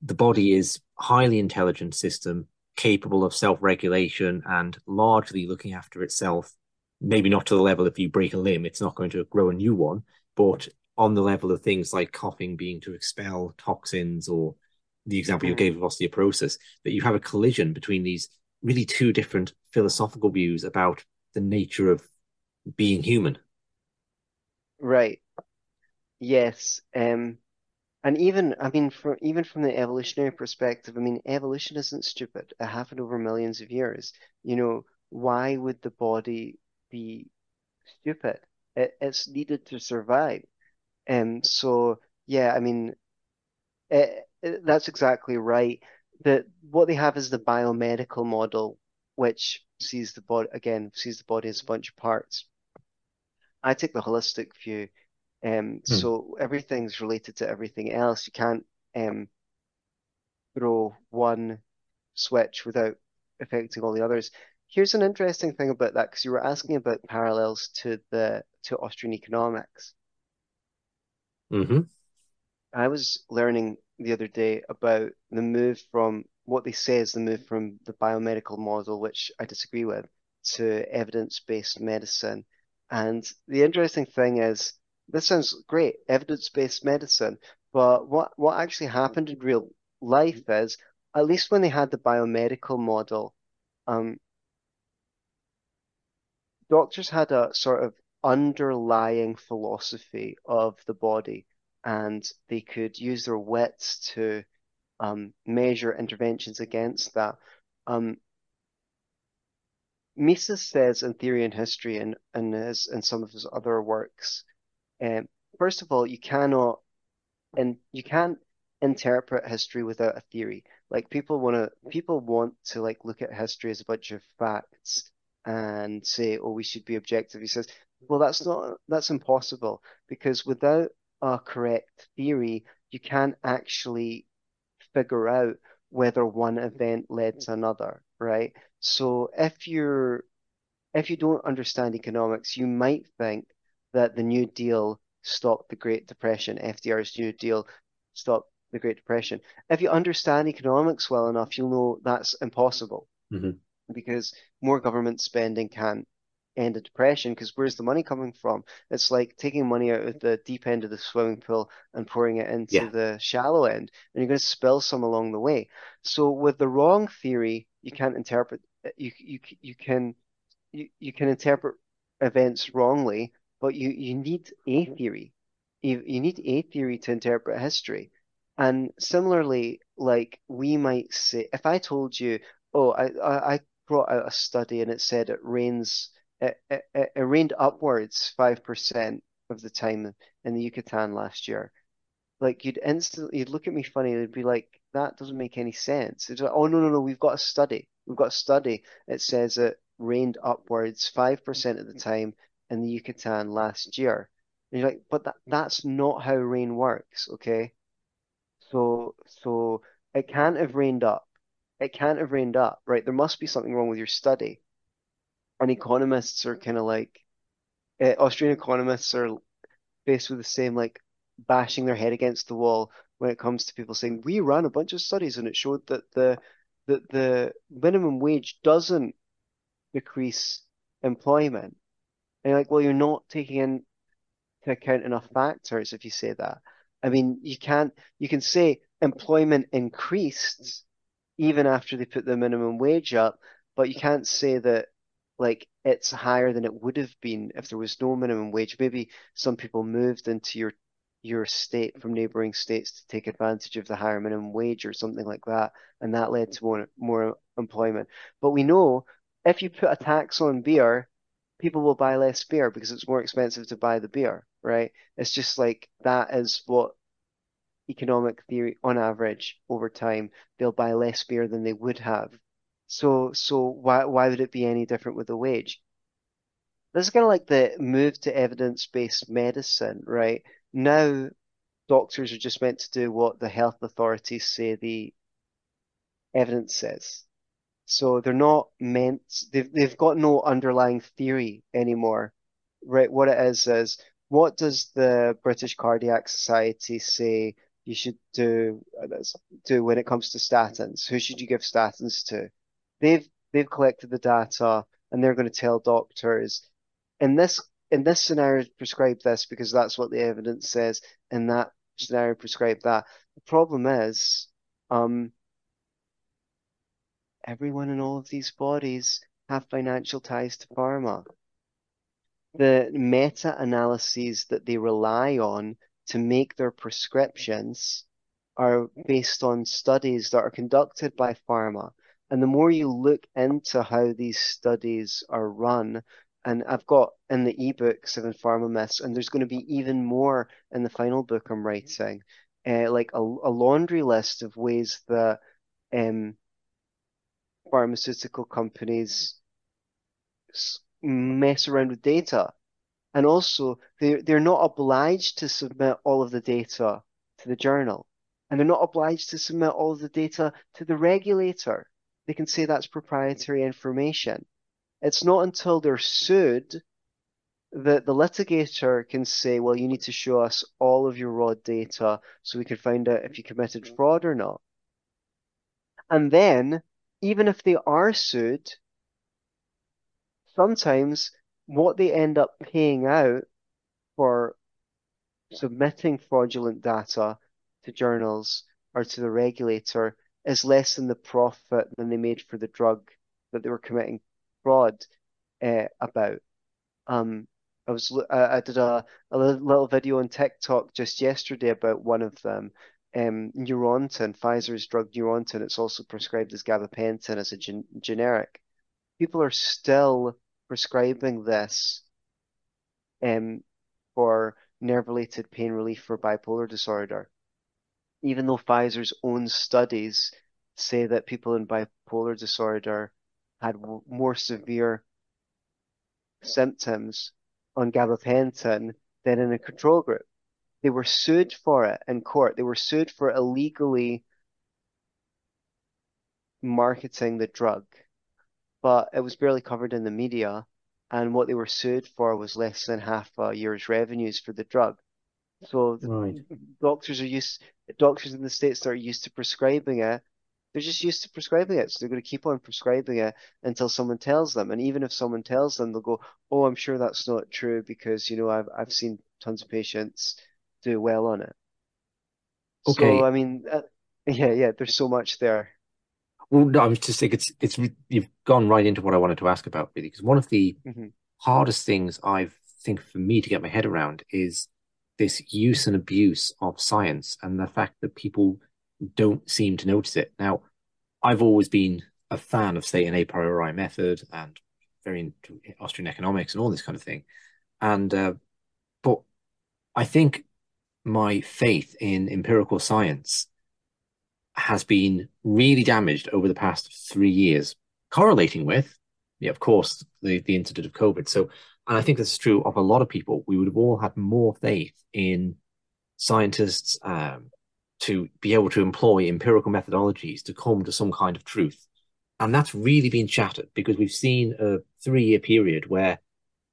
the body is highly intelligent system capable of self-regulation and largely looking after itself maybe not to the level if you break a limb it's not going to grow a new one but on the level of things like coughing being to expel toxins or the example you Mhm. gave of osteoporosis that you have a collision between these really two different philosophical views about the nature of being human Right. Yes. Um, and even, I mean, from, even from the evolutionary perspective, I mean, evolution isn't stupid. It happened over millions of years. You know, why would the body be stupid? It, it's needed to survive. And so, yeah, I mean, it, it- that's exactly right. That what they have is the biomedical model, which sees the body again, sees the body as a bunch of parts. I take the holistic view. Um, Hmm. so everything's related to everything else. You can't um, throw one switch without affecting all the others. Here's an interesting thing about that, because you were asking about parallels to the to Austrian economics. hmm I was learning the other day about the move from what they say is the move from the biomedical model, which I disagree with, to evidence-based medicine. And the interesting thing is, this sounds great, evidence-based medicine, but what what actually happened in real life is, at least when they had the biomedical model, um, doctors had a sort of underlying philosophy of the body, and they could use their wits to um, measure interventions against that. Um, Mises says in Theory and History and in, his and some of his other works, um, first of all, you cannot and you can't interpret history without a theory. Like people want to people want to like look at history as a bunch of facts and say, oh, we should be objective. He says, well, that's not that's impossible because without a correct theory, you can't actually figure out whether one event led to another, right? So if you're if you don't understand economics, you might think that the New Deal stopped the Great Depression, FDR's New Deal stopped the Great Depression. If you understand economics well enough, you'll know that's impossible hmm because more government spending can't end a depression because where's the money coming from? It's like taking money out of the deep end of the swimming pool and pouring it into Yeah. the shallow end, and you're going to spill some along the way. So with the wrong theory, you can't interpret uh, you you you can you, you can interpret events wrongly, but you, you need a theory. You, you need a theory to interpret history. And similarly, like we might say, if I told you, oh, I, I brought out a study and it said it rains, it, it, it rained upwards 5% of the time in the Yucatan last year. Like you'd instantly, you'd look at me funny. It'd be like, that doesn't make any sense. It's like, oh, no, no, no, we've got a study. We've got a study. It says it rained upwards 5% of the mm-hmm. time in the Yucatan last year. And you're like, but that, that's not how rain works, okay? So, so it can't have rained up. It can't have rained up, right? There must be something wrong with your study. And economists are kind of like, uh, Austrian economists are faced with the same like bashing their head against the wall when it comes to people saying we ran a bunch of studies and it showed that the that the minimum wage doesn't decrease employment. And you're like, well, you're not taking into account enough factors if you say that. I mean, you can't you can say employment increased even after they put the minimum wage up, but you can't say that like it's higher than it would have been if there was no minimum wage. Maybe some people moved into your your state from neighboring states to take advantage of the higher minimum wage or something like that, and that led to more more employment. But we know if you put a tax on beer, people will buy less beer because it's more expensive to buy the beer, right? It's just like that is what economic theory on average over time they'll buy less beer than they would have. So so why why would it be any different with the wage? This is kind of like the move to evidence-based medicine, right? Now doctors are just meant to do what the health authorities say the evidence says. So they're not meant they've they've got no underlying theory anymore. Right, what it is is what does the British Cardiac Society say you should do uh, do when it comes to statins. Who should you give statins to? They've they've collected the data and they're going to tell doctors in this in this scenario prescribe this because that's what the evidence says. In that scenario prescribe that. The problem is, um, everyone in all of these bodies have financial ties to pharma. The meta analyses that they rely on to make their prescriptions are based on studies that are conducted by pharma. And the more you look into how these studies are run, and I've got in the ebook Seven Pharma Myths, and there's going to be even more in the final book I'm writing, uh, like a, a, laundry list of ways that um, pharmaceutical companies mess around with data. And also, they're, they're not obliged to submit all of the data to the journal. And they're not obliged to submit all of the data to the regulator. They can say that's proprietary information. It's not until they're sued that the litigator can say, well, you need to show us all of your raw data so we can find out if you committed fraud or not. And then, even if they are sued, sometimes what they end up paying out for submitting fraudulent data to journals or to the regulator is less than the profit than they made for the drug that they were committing fraud uh, about. Um, I was I, did a, a little video on TikTok just yesterday about one of them, um, Neurontin, Pfizer's drug Neurontin. It's also prescribed as gabapentin as a gen generic. People are still prescribing this um, for nerve-related pain relief for bipolar disorder, even though Pfizer's own studies say that people in bipolar disorder had more severe symptoms on gabapentin than in a control group. They were sued for it in court. They were sued for illegally marketing the drug, but it was barely covered in the media. And what they were sued for was less than half a year's revenues for the drug. So right. doctors are used, doctors in the states that are used to prescribing it they're just used to prescribing it. So they're going to keep on prescribing it until someone tells them. And even if someone tells them, they'll go, Oh, I'm sure that's not true because, you know, I've, I've seen tons of patients do well on it. Okay. So, I mean, uh, yeah, yeah, there's so much there. Well, no, I was just saying it's, it's, you've gone right into what I wanted to ask about, really, because one of the mm-hmm. hardest things I think for me to get my head around is this use and abuse of science and the fact that people don't seem to notice it. Now, I've always been a fan of, say, an a priori method and very into Austrian economics and all this kind of thing. And, uh, but I think my faith in empirical science has been really damaged over the past three years, correlating with, yeah, of course, the, the incident of COVID. So, and I think this is true of a lot of people. We would have all had more faith in scientists, um, to be able to employ empirical methodologies to come to some kind of truth. And that's really been shattered because we've seen a three year period where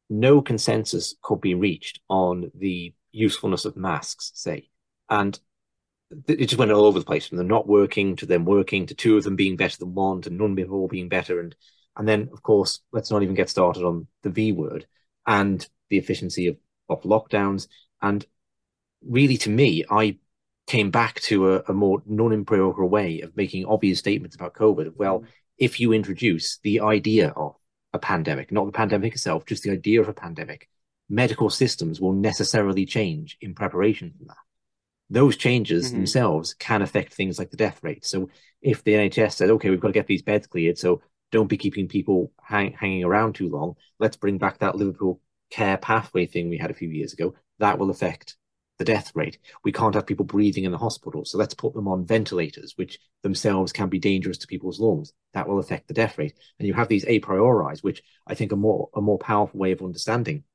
no consensus could be reached on the usefulness of masks, say. And it just went all over the place from them not working to them working to two of them being better than one to none of all being better. And, and then, of course, let's not even get started on the V word and the efficiency of, of lockdowns. And really, to me, I came back to a, a more non-empirical way of making obvious statements about COVID. Well, mm. if you introduce the idea of a pandemic, not the pandemic itself, just the idea of a pandemic, medical systems will necessarily change in preparation for that. Those changes mm-hmm. themselves can affect things like the death rate. So if the NHS says, okay, we've got to get these beds cleared, so don't be keeping people hang, hanging around too long. Let's bring back that Liverpool care pathway thing we had a few years ago. That will affect the death rate. We can't have people breathing in the hospital. So let's put them on ventilators, which themselves can be dangerous to people's lungs. That will affect the death rate. And you have these a priori, which I think are more a more powerful way of understanding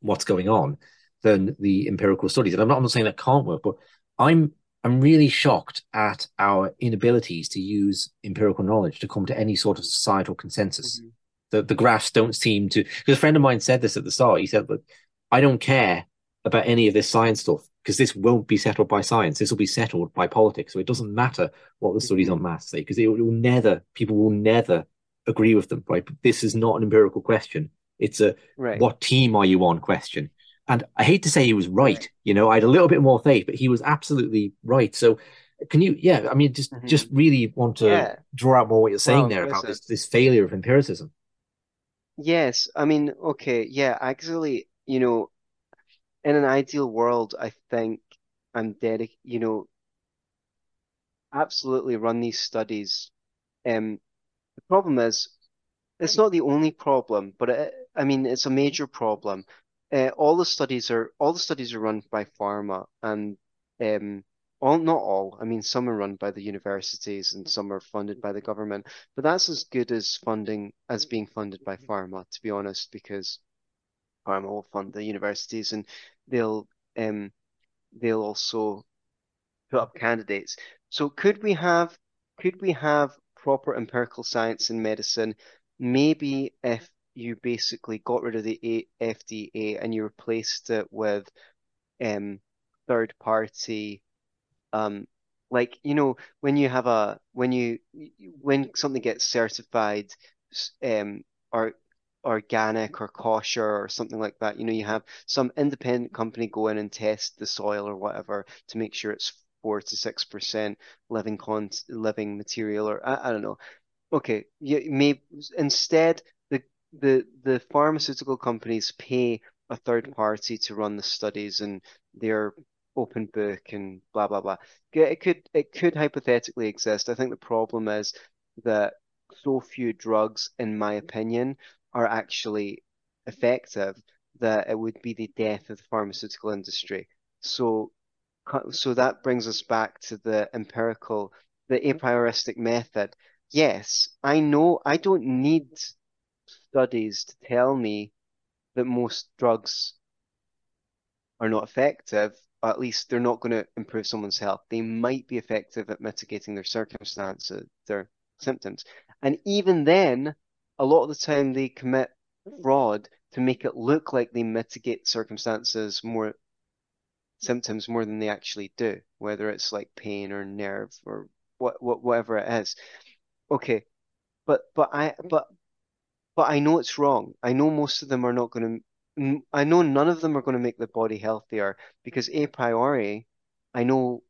what's going on than the empirical studies. And I'm not, I'm not saying that can't work, but I'm I'm really shocked at our inabilities to use empirical knowledge to come to any sort of societal consensus. Mm-hmm. The the graphs don't seem to because a friend of mine said this at the start. He said, Look, I don't care about any of this science stuff. because this won't be settled by science. This will be settled by politics. So it doesn't matter what the studies on maths say because it will never, people will never agree with them, right? This is not an empirical question. It's a Right. what team are you on question. And I hate to say he was right. You know, I had a little bit more faith, but he was absolutely right. So can you, yeah, I mean, just Mhm. just really want to Yeah. draw out more what you're saying Well, there about this this failure of empiricism. Yes, I mean, okay, yeah, actually, you know, in an ideal world, I think I'm dedic, you know, absolutely run these studies. Um, the problem is, it's not the only problem, but it, I mean, it's a major problem. Uh, all the studies are all the studies are run by pharma, and um, all not all. I mean, some are run by the universities, and some are funded by the government. But that's as good as funding as being funded by pharma, to be honest, because pharma will fund the universities, and they'll um, they'll also put up candidates. So could we have could we have proper empirical science in medicine? Maybe if you basically got rid of the FDA and you replaced it with um third party um like you know when you have a when you when something gets certified um or organic or kosher or something like that you know you have some independent company go in and test the soil or whatever to make sure it's four to six percent living con living material or I, I don't know. Okay you may instead the the pharmaceutical companies pay a third party to run the studies and they're open book and blah blah blah it could it could hypothetically exist. I think the problem is that so few drugs, in my opinion, are actually effective that it would be the death of the pharmaceutical industry. So, so that brings us back to the empirical, the a prioristic method. Yes, I know I don't need studies to tell me that most drugs are not effective, at least they're not going to improve someone's health. They might be effective at mitigating their circumstances, their symptoms. And even then, a lot of the time they commit fraud to make it look like they mitigate circumstances more, symptoms more than they actually do, whether it's like pain or nerve or what, what whatever it is. Okay, but but I but but I know it's wrong. I know most of them are not going to, I know none of them are going to make the body healthier because a priori, I know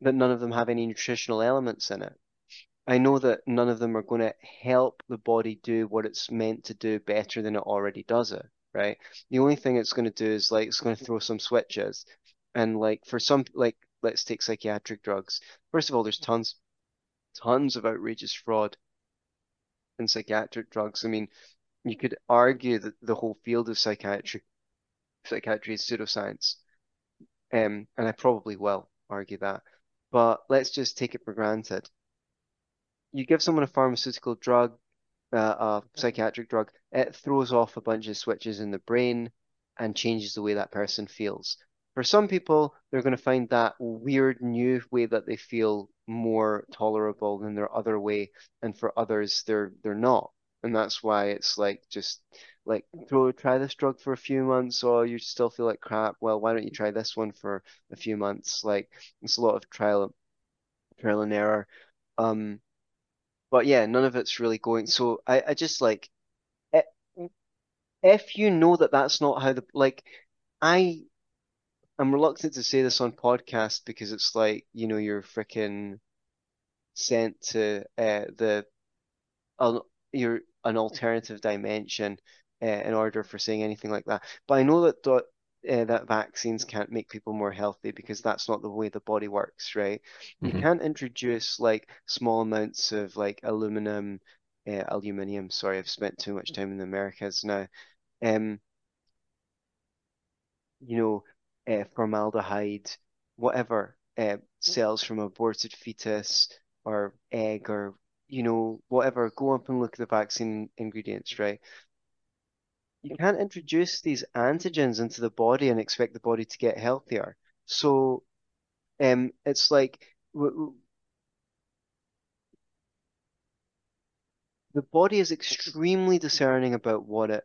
that none of them have any nutritional elements in it. I know that none of them are going to help the body do what it's meant to do better than it already does it, right? The only thing it's going to do is like it's going to throw some switches. And like for some, like let's take psychiatric drugs. First of all, there's tons, tons of outrageous fraud in psychiatric drugs. I mean, you could argue that the whole field of psychiatry psychiatry is pseudoscience. Um, and I probably will argue that. But let's just take it for granted. You give someone a pharmaceutical drug, uh, a psychiatric drug, it throws off a bunch of switches in the brain and changes the way that person feels. For some people, they're going to find that weird new way that they feel more tolerable than their other way, and for others, they're they're not. And that's why it's like just like throw try this drug for a few months, or you still feel like crap. Well, why don't you try this one for a few months? Like it's a lot of trial trial and error. Um, but yeah, none of it's really going. So I, I just like if you know that that's not how the like I I'm reluctant to say this on podcast because it's like you know you're freaking sent to uh, the uh, you're an alternative dimension uh, in order for saying anything like that. But I know that uh, that vaccines can't make people more healthy because that's not the way the body works, right? You Mhm. can't introduce like small amounts of like aluminum, uh, aluminium. Sorry, I've spent too much time in the Americas now. Um, you know, uh, formaldehyde, whatever, uh, cells from aborted fetus or egg or, you know, whatever. Go up and look at the vaccine ingredients, right? You can't introduce these antigens into the body and expect the body to get healthier. So, um, it's like the body is extremely discerning about what it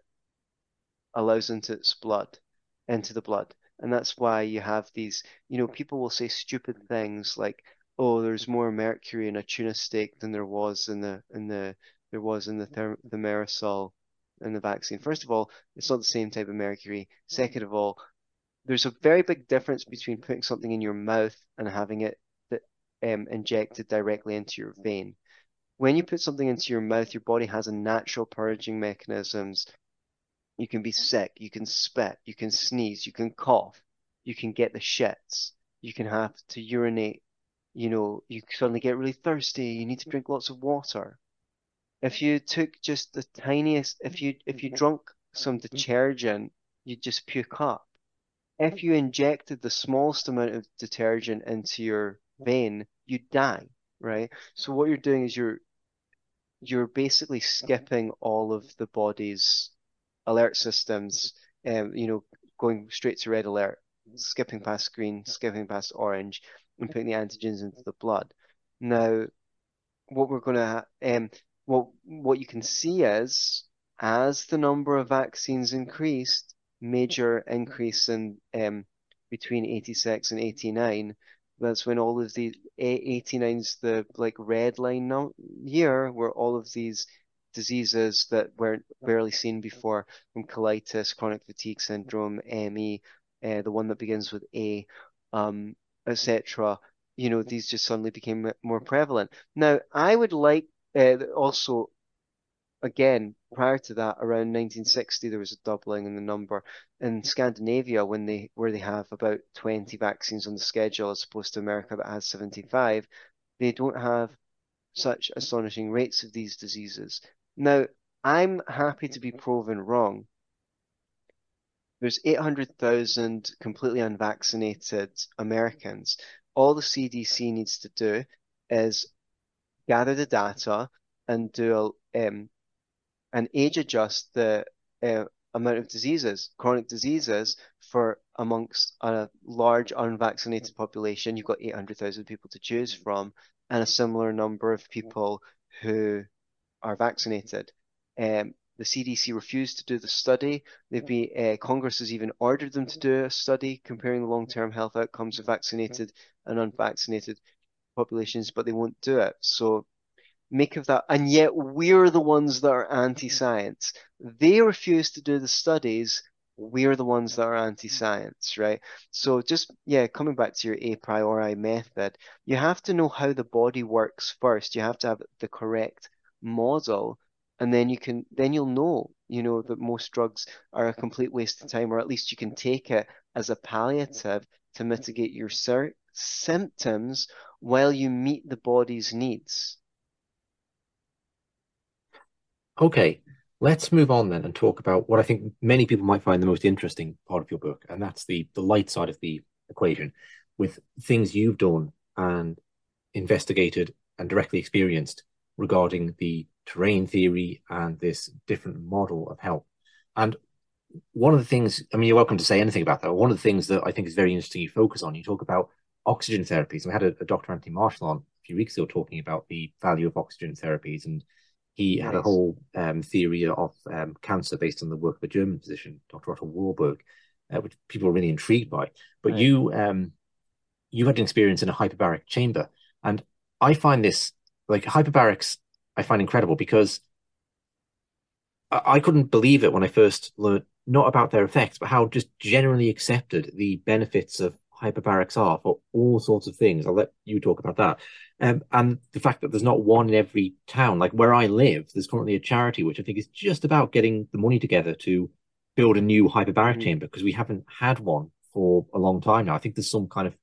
allows into its blood, into the blood. And that's why you have these, you know, people will say stupid things like, oh, there's more mercury in a tuna steak than there was in the in the there was in the therm the Mersol in the vaccine. First of all, it's not the same type of mercury. Second of all, there's a very big difference between putting something in your mouth and having it um, injected directly into your vein. When you put something into your mouth, your body has a natural purging mechanisms. You can be mm-hmm. sick, you can spit, you can sneeze, you can cough, you can get the shits, you can have to urinate, you know, you suddenly get really thirsty, you need to mm-hmm. drink lots of water. If you took just the tiniest, if you if you mm-hmm. drunk some detergent, you'd just puke up. If you injected the smallest amount of detergent into your vein, you'd die, right? So what you're doing is you're you're basically skipping all of the body's alert systems, um, you know, going straight to red alert, skipping past green, skipping past orange, and putting the antigens into the blood. Now, what we're going to, um, what what you can see is as the number of vaccines increased, major increase in um, between 86 and 89, that's when all of the 89's the like red line now year where all of these diseases that weren't barely seen before from colitis, chronic fatigue syndrome, ME, uh, the one that begins with A, um, etc. You know, these just suddenly became more prevalent. Now, I would like uh, also again, prior to that, around 1960, there was a doubling in the number. In Scandinavia, when they where they have about 20 vaccines on the schedule as opposed to America that has 75, they don't have such astonishing rates of these diseases. Now, I'm happy to be proven wrong. There's 800,000 completely unvaccinated Americans. All the CDC needs to do is gather the data and do a, um, and age adjust the uh, amount of diseases, chronic diseases, for amongst a large unvaccinated population. You've got 800,000 people to choose from, and a similar number of people who are vaccinated. Um, the CDC refused to do the study. Been, uh, Congress has even ordered them to do a study comparing the long-term health outcomes of vaccinated and unvaccinated populations, but they won't do it. So make of that. And yet we're the ones that are anti-science. They refuse to do the studies. We're the ones that are anti-science, right? So just, yeah, coming back to your a priori method, you have to know how the body works first. You have to have the correct model and then you can, then you'll know, you know, that most drugs are a complete waste of time, or at least you can take it as a palliative to mitigate your symptoms while you meet the body's needs. Okay, let's move on then and talk about what I think many people might find the most interesting part of your book, and that's the the light side of the equation, with things you've done and investigated and directly experienced regarding the terrain theory and this different model of health. And one of the things, I mean, you're welcome to say anything about that. One of the things that I think is very interesting you focus on, you talk about oxygen therapies. And We had a, a Dr. Anthony Marshall on a few weeks ago talking about the value of oxygen therapies and he nice. had a whole um, theory of um, cancer based on the work of a German physician, Dr. Otto Warburg, uh, which people were really intrigued by. But right. you, um, you had an experience in a hyperbaric chamber, and I find this like hyperbarics. I find incredible because I, I couldn't believe it when I first learned not about their effects, but how just generally accepted the benefits of hyperbarics are for all sorts of things. I'll let you talk about that. Um, and the fact that there's not one in every town, like where I live, there's currently a charity which I think is just about getting the money together to build a new hyperbaric mm-hmm. chamber because we haven't had one for a long time now. I think there's some kind of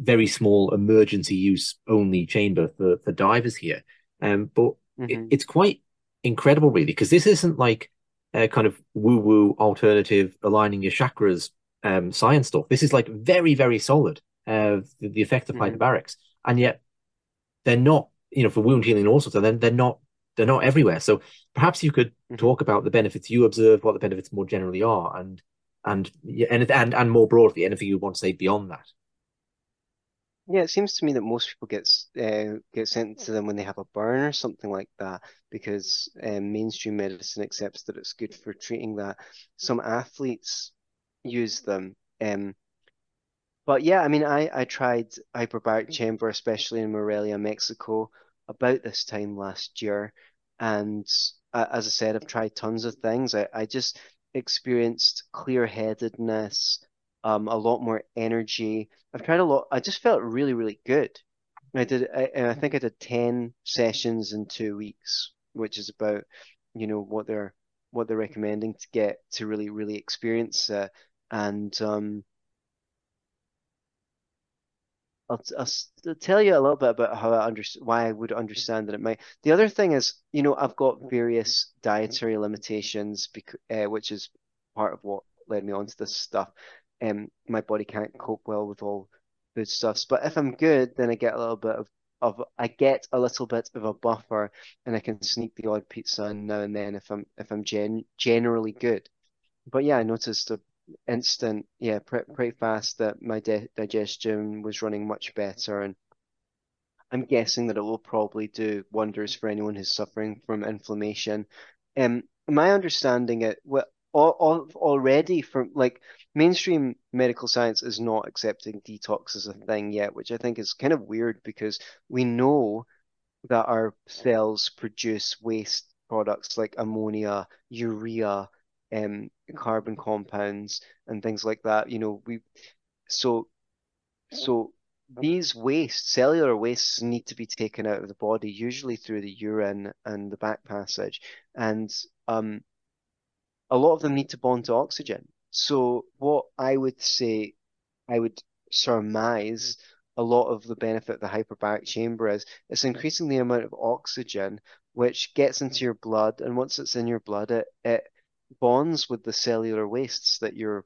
very small emergency use only chamber for, for divers here. Um, but mm-hmm. it, it's quite incredible, really, because this isn't like a kind of woo woo alternative aligning your chakras um, science stuff. This is like very, very solid, uh, the, the effect of mm-hmm. hyperbarics. And yet they're not, you know, for wound healing and all sorts of, then they're not, they're not everywhere. So perhaps you could mm-hmm. talk about the benefits you observe, what the benefits more generally are, and and and and and more broadly, anything you want to say beyond that. Yeah, it seems to me that most people get uh, get sent to them when they have a burn or something like that because um, mainstream medicine accepts that it's good for treating that. Some athletes use them Um, but yeah, I mean, I, I tried hyperbaric chamber, especially in Morelia, Mexico, about this time last year. And uh, as I said, I've tried tons of things. I, I just experienced clear-headedness, um, a lot more energy. I've tried a lot. I just felt really, really good. I did, I, I think I did 10 sessions in two weeks, which is about, you know, what they're what they're recommending to get to really, really experience it. And um, I'll, I'll tell you a little bit about how I understand why I would understand that it might. The other thing is, you know, I've got various dietary limitations, because, uh, which is part of what led me on to this stuff. Um, my body can't cope well with all food stuffs. But if I'm good, then I get a little bit of, of I get a little bit of a buffer, and I can sneak the odd pizza in now and then if I'm if I'm gen generally good. But yeah, I noticed a instant, yeah, pretty, pretty fast that my digestion was running much better. And I'm guessing that it will probably do wonders for anyone who's suffering from inflammation. Um, my understanding it, well, already from like mainstream medical science is not accepting detox as a thing yet, which I think is kind of weird because we know that our cells produce waste products like ammonia, urea, um, carbon compounds and things like that. You know, we so so these wastes, cellular wastes, need to be taken out of the body, usually through the urine and the back passage, and um, a lot of them need to bond to oxygen. So what I would say, I would surmise a lot of the benefit of the hyperbaric chamber is it's increasing the amount of oxygen which gets into your blood, and once it's in your blood, it it bonds with the cellular wastes that your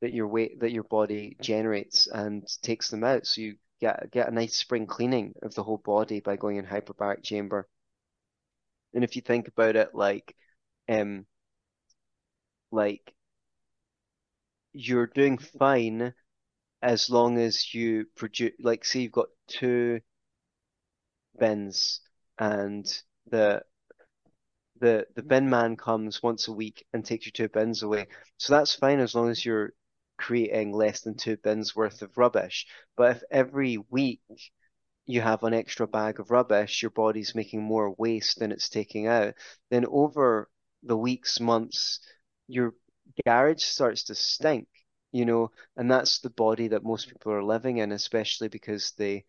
that your weight that your body generates and takes them out. So you get get a nice spring cleaning of the whole body by going in hyperbaric chamber. And if you think about it like um like you're doing fine as long as you produce like say you've got two bins and the the the bin man comes once a week and takes your two bins away. So that's fine as long as you're creating less than two bins worth of rubbish. But if every week you have an extra bag of rubbish, your body's making more waste than it's taking out, then over the weeks, months, your garage starts to stink, you know, and that's the body that most mm-hmm. people are living in, especially because they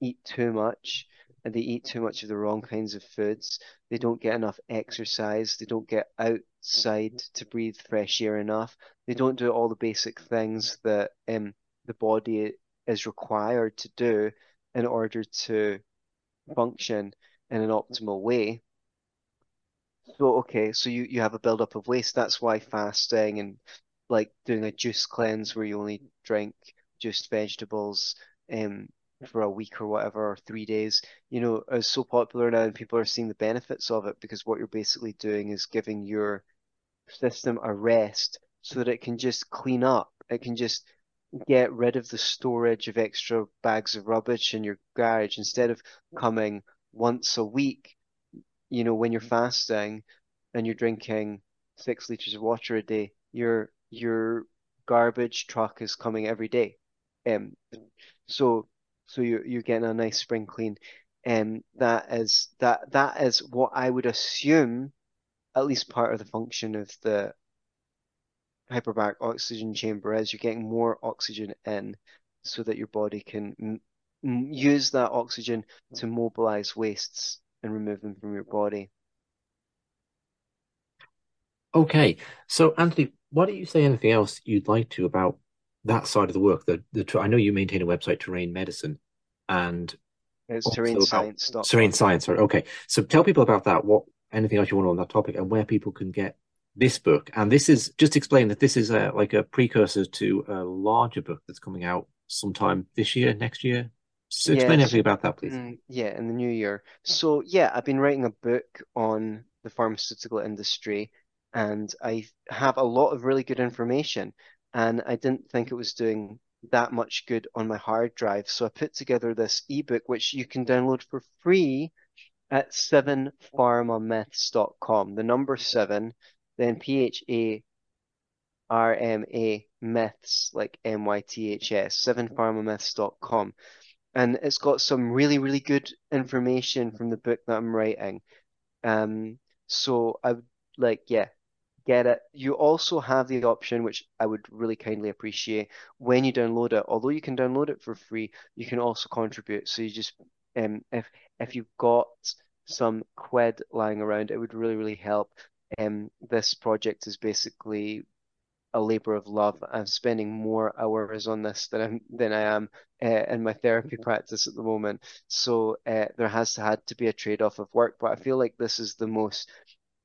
eat too much and they eat too much of the wrong kinds of foods. They don't get enough exercise. They don't get outside mm-hmm. to breathe fresh air enough. They don't do all the basic things that um, the body is required to do in order to function in an mm-hmm. optimal way. So, okay, so you, you have a buildup of waste. That's why fasting and like doing a juice cleanse where you only drink juiced vegetables um, for a week or whatever, or three days, you know, is so popular now and people are seeing the benefits of it because what you're basically doing is giving your system a rest so that it can just clean up. It can just get rid of the storage of extra bags of rubbish in your garage instead of coming once a week, you know, when you're fasting and you're drinking six liters of water a day, your your garbage truck is coming every day. Um, so so you're you're getting a nice spring clean. And um, that is that that is what I would assume, at least part of the function of the hyperbaric oxygen chamber is. You're getting more oxygen in, so that your body can use that oxygen to mobilize wastes and remove them from your body. Okay, so Antony, why don't you say anything else you'd like to about that side of the work, the the I know you maintain a website, Terrain Medicine, and it's Terrain Science. Terrain Science. Sorry. Okay, so tell people about that. What anything else you want on that topic, and where people can get this book. And this is just explain that this is a, like a precursor to a larger book that's coming out sometime this year, next year. So explain everything about that, please. Mm, yeah, in the new year. So yeah, I've been writing a book on the pharmaceutical industry, and I have a lot of really good information and I didn't think it was doing that much good on my hard drive. So I put together this ebook, which you can download for free at 7pharmamyths.com. The number seven, then P H A R M A myths, like M Y T H S, sevenpharmamyths.com. And it's got some really, really good information from the book that I'm writing. Um, so I would like, yeah, get it. You also have the option, which I would really kindly appreciate, when you download it. Although you can download it for free, you can also contribute. So you just, um, if if you've got some quid lying around, it would really, really help. Um, this project is basically a labor of love. I'm spending more hours on this than I'm, than I am uh, in my therapy practice at the moment. So uh, there has had to be a trade-off of work, but I feel like this is the most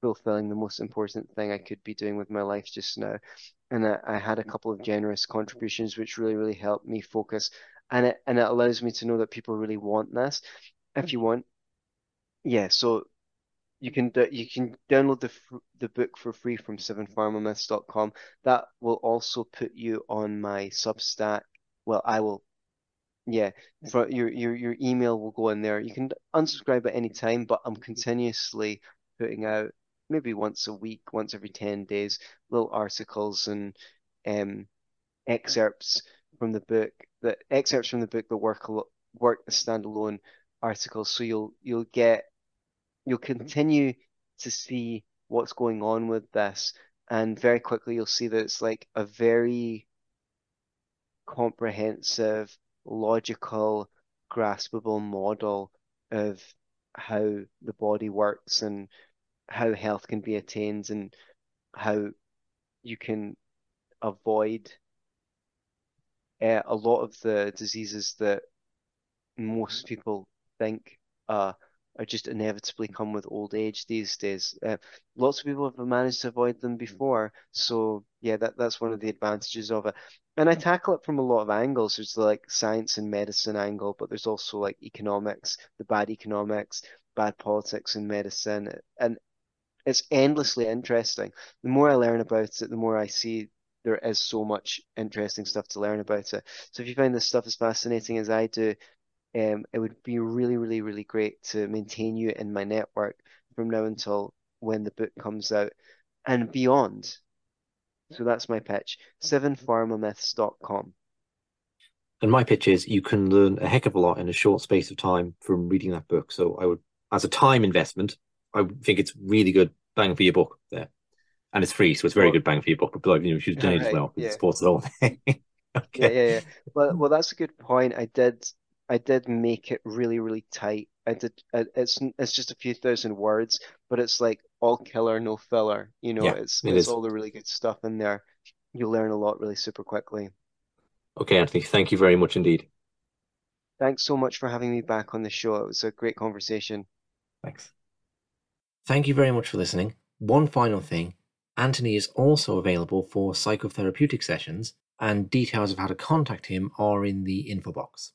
fulfilling, the most important thing I could be doing with my life just now. And I, I had a couple of generous contributions, which really, really helped me focus. And it and it allows me to know that people really want this. If you want, yeah. So you can you can download the the book for free from sevenpharmamyths.com. That will also put you on my Substack. Well, I will. Yeah, for your your your email will go in there. You can unsubscribe at any time, but I'm continuously putting out maybe once a week, once every 10 days, little articles and um, excerpts from the book that excerpts from the book that work work standalone articles. So you'll you'll get you'll continue to see what's going on with this, and very quickly you'll see that it's like a very comprehensive, logical, graspable model of how the body works and how health can be attained and how you can avoid uh, a lot of the diseases that most people think uh, are just inevitably come with old age these days. Uh, lots of people have managed to avoid them before, so yeah, that that's one of the advantages of it. And I tackle it from a lot of angles. There's the, like science and medicine angle, but there's also like economics, the bad economics, bad politics in medicine, and it's endlessly interesting. The more I learn about it, the more I see there is so much interesting stuff to learn about it. So if you find this stuff as fascinating as I do, um, it would be really, really, really great to maintain you in my network from now until when the book comes out and beyond. So that's my pitch. Sevenpharmamyths.com. And my pitch is you can learn a heck of a lot in a short space of time from reading that book. So I would, as a time investment, I think it's really good bang for your buck there. And it's free, so it's very well, good bang for your book. But you know, you should donate right, as well. Yeah. It supports the whole thing. okay. Yeah, yeah, yeah. Well, well, that's a good point. I did I did make it really, really tight. I did. It's it's just a few thousand words, but it's like all killer, no filler. You know, yeah, it's it it's is. all the really good stuff in there. You'll learn a lot really super quickly. Okay, Antony. Thank you very much indeed. Thanks so much for having me back on the show. It was a great conversation. Thanks. Thank you very much for listening. One final thing Antony is also available for psychotherapeutic sessions, and details of how to contact him are in the info box.